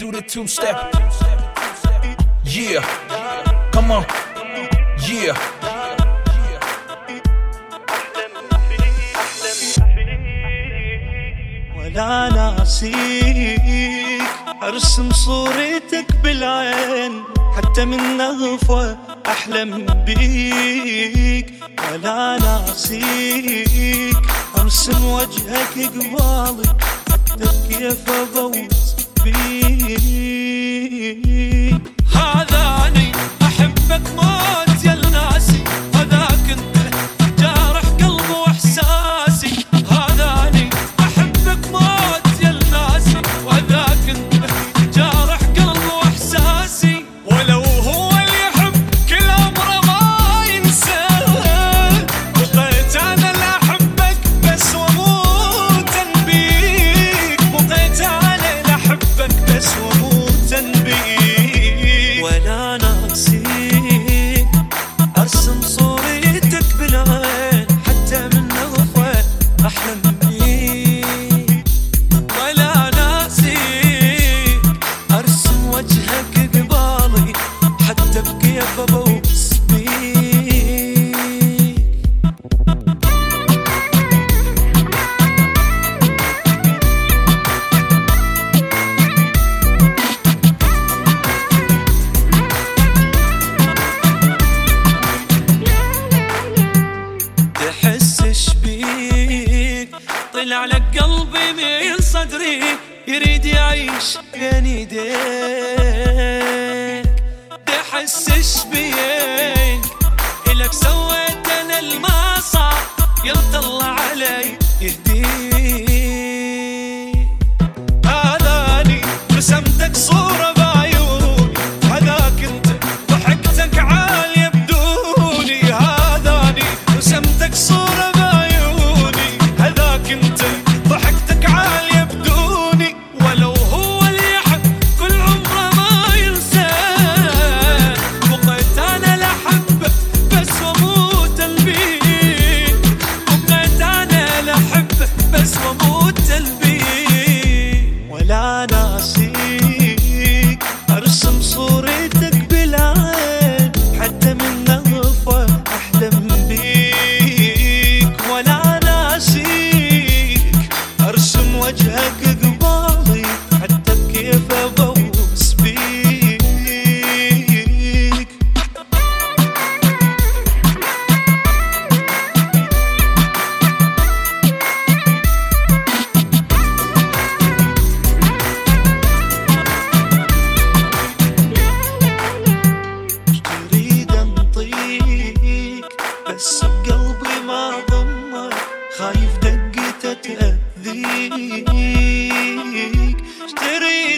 do the two step. Yeah, come on. Yeah. ولا ناسيك ارسم صورتك بالعين حتى من نغفة احلم بيك ولا ناسيك ارسم وجهك قبالي حتى كيف ابوس فيك هذاني أحبك ما احلم بيه ولا ناسي أرسم وجهك ببالي حتى بكيف أبوي. طلع لك قلبي من صدري يريد يعيش بين ايديك تحسش بيك. إلك سويت أنا المصاب يطلع علي. ناسيك أرسم صورة City